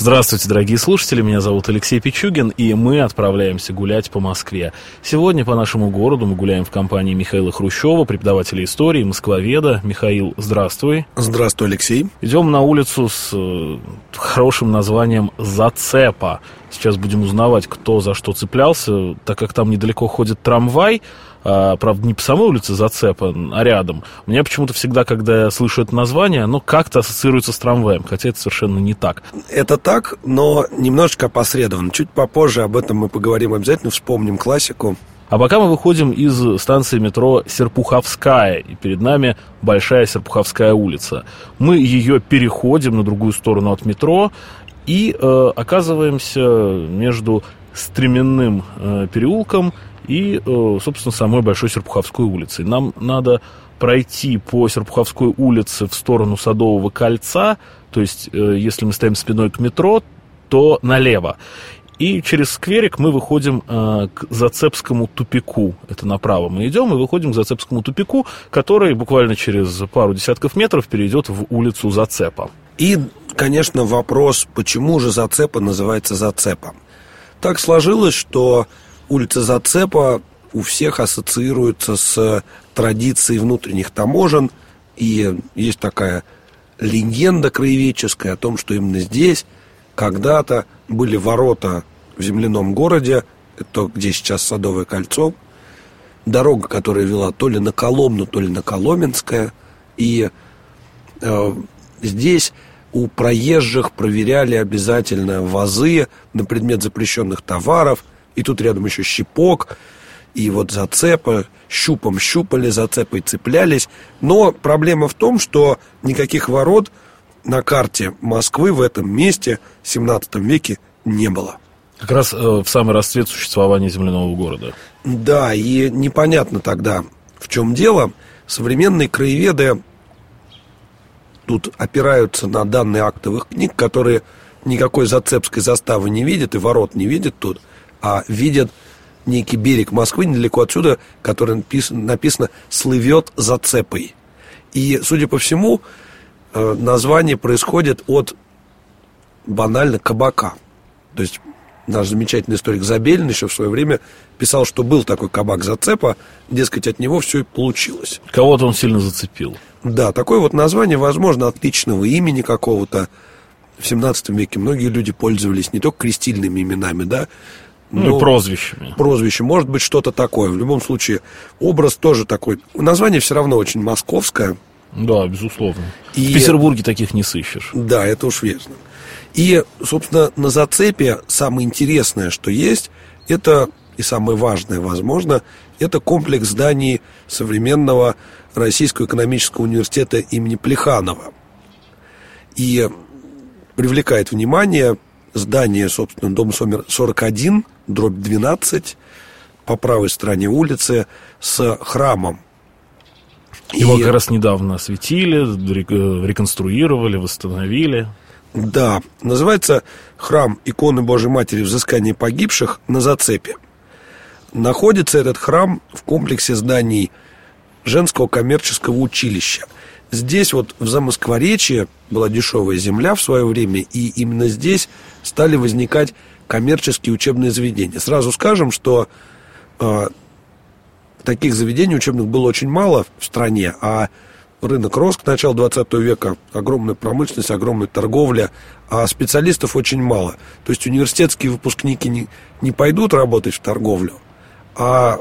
Здравствуйте, дорогие слушатели, меня зовут Алексей Пичугин, и мы отправляемся гулять по Москве. Сегодня по нашему городу мы гуляем в компании Михаила Хрущева, преподавателя истории, москвоведа. Михаил, здравствуй. Здравствуй, Алексей. Идем на улицу с э, хорошим названием «Зацепа». Сейчас будем узнавать, кто за что цеплялся, так как там недалеко ходит трамвай, правда, не по самой улице Зацепа, а рядом. У меня почему-то всегда, когда я слышу это название, оно как-то ассоциируется с трамваем, хотя это совершенно не так. Это так, но немножечко опосредованно. Чуть попозже об этом мы поговорим обязательно, вспомним классику. А пока мы выходим из станции метро Серпуховская, и перед нами Большая Серпуховская улица. Мы ее переходим на другую сторону от метро и э, оказываемся между Стременным э, переулком и, э, собственно, самой Большой Серпуховской улицей. Нам надо пройти по Серпуховской улице в сторону Садового кольца, то есть, э, если мы стоим спиной к метро, то налево. И через скверик мы выходим э, к Зацепскому тупику. Это направо мы идем и выходим к Зацепскому тупику, который буквально через пару десятков метров перейдет в улицу Зацепа. И, конечно, вопрос, почему же Зацепа называется Зацепом. Так сложилось, что улица Зацепа у всех ассоциируется с традицией внутренних таможен. И есть такая легенда краеведческая о том, что именно здесь когда-то были ворота в земляном городе, это где сейчас Садовое кольцо, дорога, которая вела то ли на Коломну, то ли на Коломенское. И э, здесь у проезжих проверяли обязательно вазы на предмет запрещенных товаров – и тут рядом еще щипок, и вот зацепа, щупом щупали, зацепой цеплялись. Но проблема в том, что никаких ворот на карте Москвы в этом месте в 17 веке не было. Как раз э, в самый расцвет существования земляного города. Да, и непонятно тогда, в чем дело. Современные краеведы тут опираются на данные актовых книг, которые никакой зацепской заставы не видят и ворот не видят тут а видят некий берег Москвы недалеко отсюда, который написано, написано «слывет за цепой». И, судя по всему, э, название происходит от банально кабака. То есть наш замечательный историк Забелин еще в свое время писал, что был такой кабак зацепа, дескать, от него все и получилось. Кого-то он сильно зацепил. Да, такое вот название, возможно, от личного имени какого-то. В 17 веке многие люди пользовались не только крестильными именами, да, ну, ну, прозвищами. Прозвище. Может быть, что-то такое. В любом случае, образ тоже такой. Название все равно очень московское. Да, безусловно. И... В Петербурге таких не сыщешь. Да, это уж верно. И, собственно, на зацепе самое интересное, что есть, это, и самое важное, возможно, это комплекс зданий современного Российского экономического университета имени Плеханова. И привлекает внимание здание, собственно, дом номер 41, дробь 12, по правой стороне улицы, с храмом. Его и... как раз недавно осветили, реконструировали, восстановили. Да, называется храм иконы Божьей Матери взыскания погибших на зацепе. Находится этот храм в комплексе зданий женского коммерческого училища – здесь вот в Замоскворечье была дешевая земля в свое время, и именно здесь стали возникать коммерческие учебные заведения. Сразу скажем, что э, таких заведений учебных было очень мало в стране, а рынок рос к началу 20 века, огромная промышленность, огромная торговля, а специалистов очень мало. То есть университетские выпускники не, не пойдут работать в торговлю, а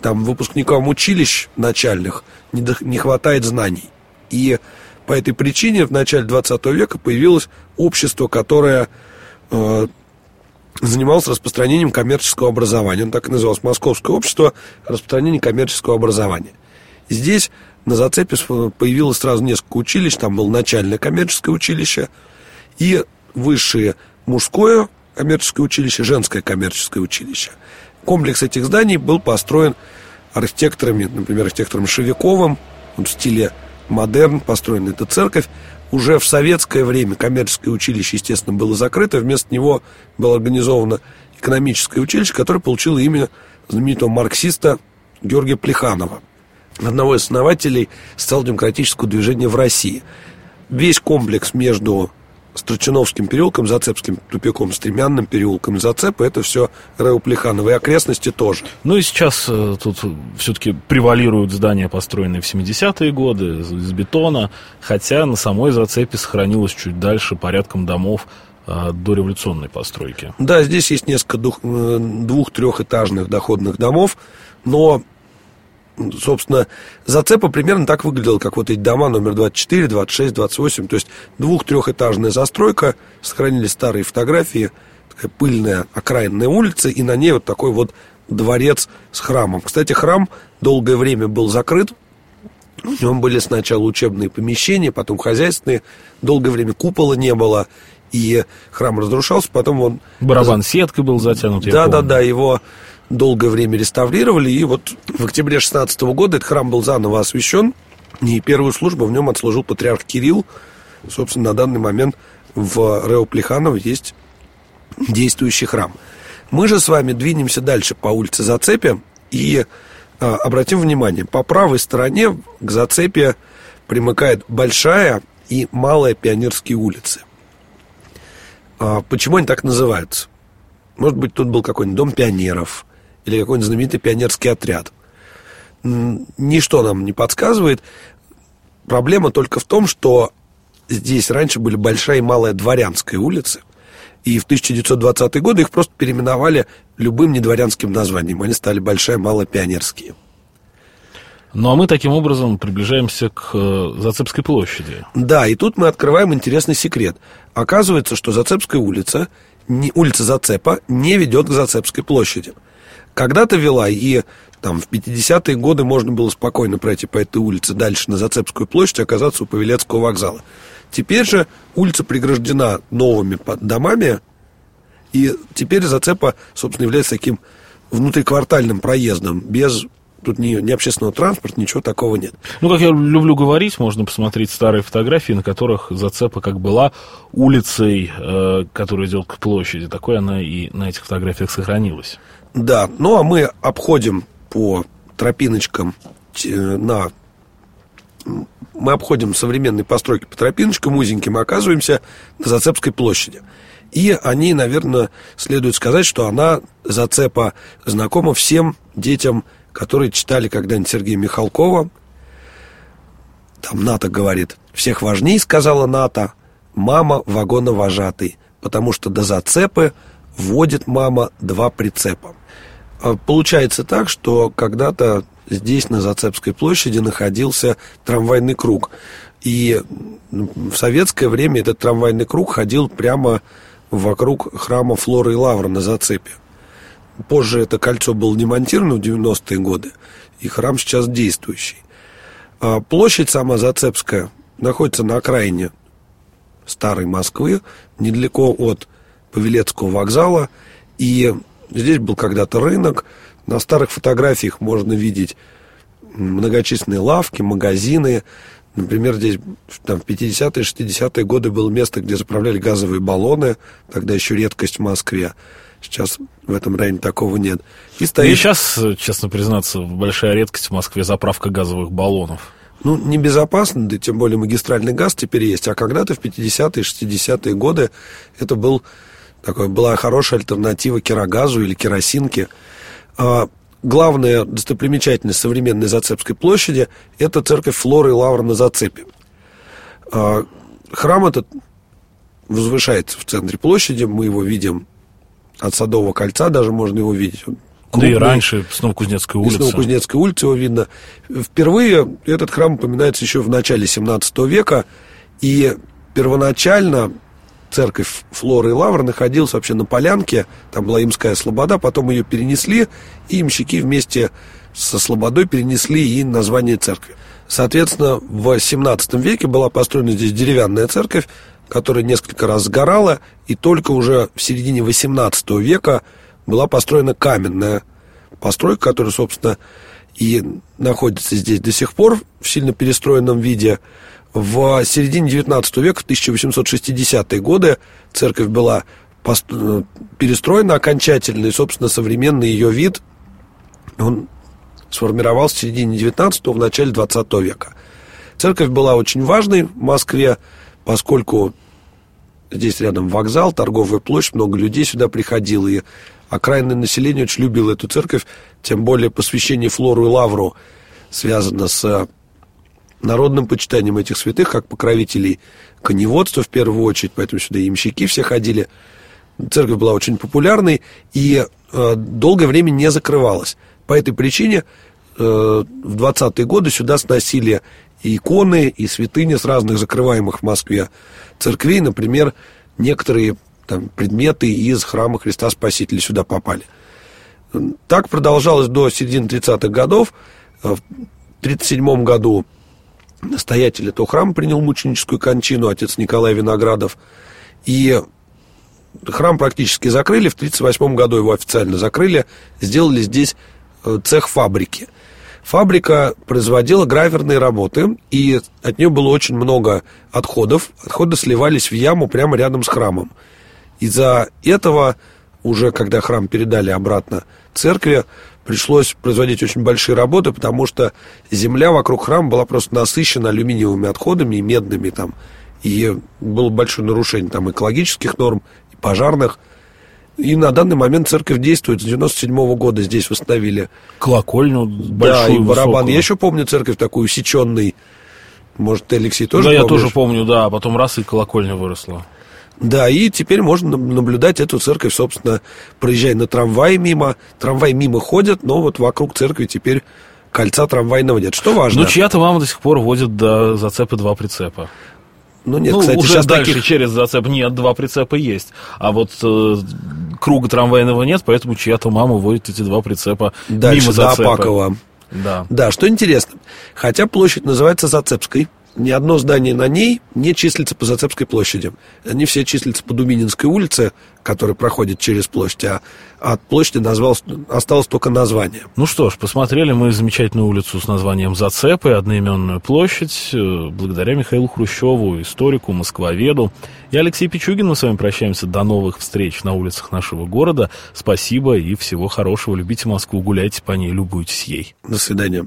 там выпускникам училищ начальных не, не хватает знаний. И по этой причине в начале 20 века появилось общество, которое э, занималось распространением коммерческого образования. Он так и называлось Московское общество распространения коммерческого образования. Здесь на зацепе появилось сразу несколько училищ. Там было начальное коммерческое училище и высшее мужское коммерческое училище, женское коммерческое училище. Комплекс этих зданий был построен архитекторами, например, архитектором Шевиковым, он в стиле модерн, построена эта церковь. Уже в советское время коммерческое училище, естественно, было закрыто. Вместо него было организовано экономическое училище, которое получило имя знаменитого марксиста Георгия Плеханова, одного из основателей социал-демократического движения в России. Весь комплекс между Строчиновским переулком, Зацепским тупиком, Стремянным переулком и Зацепа, это все РЭУ Плеханова, и окрестности тоже. Ну и сейчас э, тут все-таки превалируют здания, построенные в 70-е годы, из, из бетона, хотя на самой Зацепе сохранилось чуть дальше порядком домов э, до революционной постройки. Да, здесь есть несколько э, двух-трехэтажных доходных домов, но собственно, зацепа примерно так выглядела, как вот эти дома номер 24, 26, 28. То есть двух-трехэтажная застройка, сохранились старые фотографии, такая пыльная окраинная улица, и на ней вот такой вот дворец с храмом. Кстати, храм долгое время был закрыт, в нем были сначала учебные помещения, потом хозяйственные, долгое время купола не было, и храм разрушался, потом он... Барабан сеткой был затянут, я Да, помню. да, да, его долгое время реставрировали, и вот в октябре 16 года этот храм был заново освящен, и первую службу в нем отслужил патриарх Кирилл. Собственно, на данный момент в Рео есть действующий храм. Мы же с вами двинемся дальше по улице Зацепе и а, обратим внимание, по правой стороне к Зацепе примыкает большая и малая Пионерские улицы. А, почему они так называются? Может быть, тут был какой-нибудь дом пионеров или какой-нибудь знаменитый пионерский отряд. Ничто нам не подсказывает. Проблема только в том, что здесь раньше были большая и малая дворянская улицы, и в 1920-е годы их просто переименовали любым недворянским названием. Они стали большая, малая, пионерские. Ну а мы таким образом приближаемся к э, Зацепской площади. Да, и тут мы открываем интересный секрет. Оказывается, что Зацепская улица, улица Зацепа, не ведет к Зацепской площади. Когда-то вела, и там в 50-е годы можно было спокойно пройти по этой улице дальше на Зацепскую площадь и оказаться у Павелецкого вокзала. Теперь же улица преграждена новыми домами, и теперь Зацепа, собственно, является таким внутриквартальным проездом, без тут ни, ни общественного транспорта, ничего такого нет. Ну, как я люблю говорить, можно посмотреть старые фотографии, на которых Зацепа как была улицей, э, которая идет к площади. Такой она и на этих фотографиях сохранилась. Да, ну а мы обходим по тропиночкам на... Мы обходим современные постройки по тропиночкам узеньким оказываемся на Зацепской площади. И о ней, наверное, следует сказать, что она, Зацепа, знакома всем детям, которые читали когда-нибудь Сергея Михалкова. Там Ната говорит, всех важней, сказала Ната, мама вагоновожатый, потому что до Зацепы водит мама два прицепа. А Получается так, что когда-то здесь, на Зацепской площади, находился трамвайный круг. И в советское время этот трамвайный круг ходил прямо вокруг храма Флоры и Лавра на Зацепе. Позже это кольцо было демонтировано в 90-е годы, и храм сейчас действующий. А Площадь сама Зацепская находится на окраине старой Москвы, недалеко от Павелецкого вокзала. И здесь был когда-то рынок. На старых фотографиях можно видеть многочисленные лавки, магазины. Например, здесь там, в 50-е, 60-е годы было место, где заправляли газовые баллоны. Тогда еще редкость в Москве. Сейчас в этом районе такого нет. И И стоит... сейчас, э, честно признаться, большая редкость в Москве заправка газовых баллонов. Ну, небезопасно, да тем более магистральный газ теперь есть. А когда-то в 50-е, 60-е годы это был такой, была хорошая альтернатива керогазу или керосинке. А, главная достопримечательность современной Зацепской площади – это церковь Флоры и Лавра на Зацепе. А, храм этот возвышается в центре площади, мы его видим от Садового кольца, даже можно его видеть. Он Да и раньше с Новокузнецкой улицы. Кузнецкой улицы его видно. Впервые этот храм упоминается еще в начале 17 века. И первоначально церковь Флоры и Лавр находилась вообще на полянке. Там была Имская Слобода. Потом ее перенесли. И имщики вместе со Слободой перенесли и название церкви. Соответственно, в 17 веке была построена здесь деревянная церковь, которая несколько раз сгорала, и только уже в середине 18 века была построена каменная постройка, которая, собственно, и находится здесь до сих пор в сильно перестроенном виде. В середине 19 века, в 1860-е годы, церковь была э, перестроена окончательно, и, собственно, современный ее вид, он сформировался в середине 19-го, в начале 20 века. Церковь была очень важной в Москве, поскольку здесь рядом вокзал, торговая площадь, много людей сюда приходило, и окраинное население очень любило эту церковь, тем более посвящение Флору и Лавру связано с народным почитанием этих святых, как покровителей коневодства в первую очередь, поэтому сюда ямщики все ходили. Церковь была очень популярной и э, долгое время не закрывалась. По этой причине э, в 20-е годы сюда сносили и иконы, и святыни с разных закрываемых в Москве церквей. Например, некоторые там, предметы из храма Христа Спасителя сюда попали. Так продолжалось до середины 30-х годов. В 1937 году настоятель этого храма принял мученическую кончину, отец Николай Виноградов. И храм практически закрыли. В 1938 году его официально закрыли. Сделали здесь э, цех фабрики. Фабрика производила граверные работы, и от нее было очень много отходов. Отходы сливались в яму прямо рядом с храмом. Из-за этого, уже когда храм передали обратно церкви, пришлось производить очень большие работы, потому что земля вокруг храма была просто насыщена алюминиевыми отходами и медными там. И было большое нарушение там экологических норм, и пожарных – и на данный момент церковь действует. С 97 -го года здесь восстановили. Колокольню большую, Да, и барабан. Высокую. Я еще помню церковь такую усеченный. Может, ты, Алексей, тоже Да, помнишь? я тоже помню, да. А потом раз и колокольня выросла. Да, и теперь можно наблюдать эту церковь, собственно, проезжая на трамвае мимо. Трамвай мимо ходят, но вот вокруг церкви теперь кольца трамвайного нет. Что важно? Ну, чья-то мама до сих пор возит до зацепы два прицепа. Ну, нет, ну, кстати, уже сейчас дальше таких... через зацеп нет, два прицепа есть. А вот э, круга трамвайного нет, поэтому чья-то мама водит эти два прицепа Дальше, мимо зацепа. до Апакова. Да. Да, что интересно. Хотя площадь называется Зацепской, ни одно здание на ней не числится по Зацепской площади. Они все числятся по Думининской улице, которая проходит через площадь, а от площади назвалось, осталось только название. Ну что ж, посмотрели мы замечательную улицу с названием Зацепы, одноименную площадь, э, благодаря Михаилу Хрущеву, историку, москвоведу. Я Алексей Пичугин, мы с вами прощаемся. До новых встреч на улицах нашего города. Спасибо и всего хорошего. Любите Москву, гуляйте по ней, любуйтесь ей. До свидания.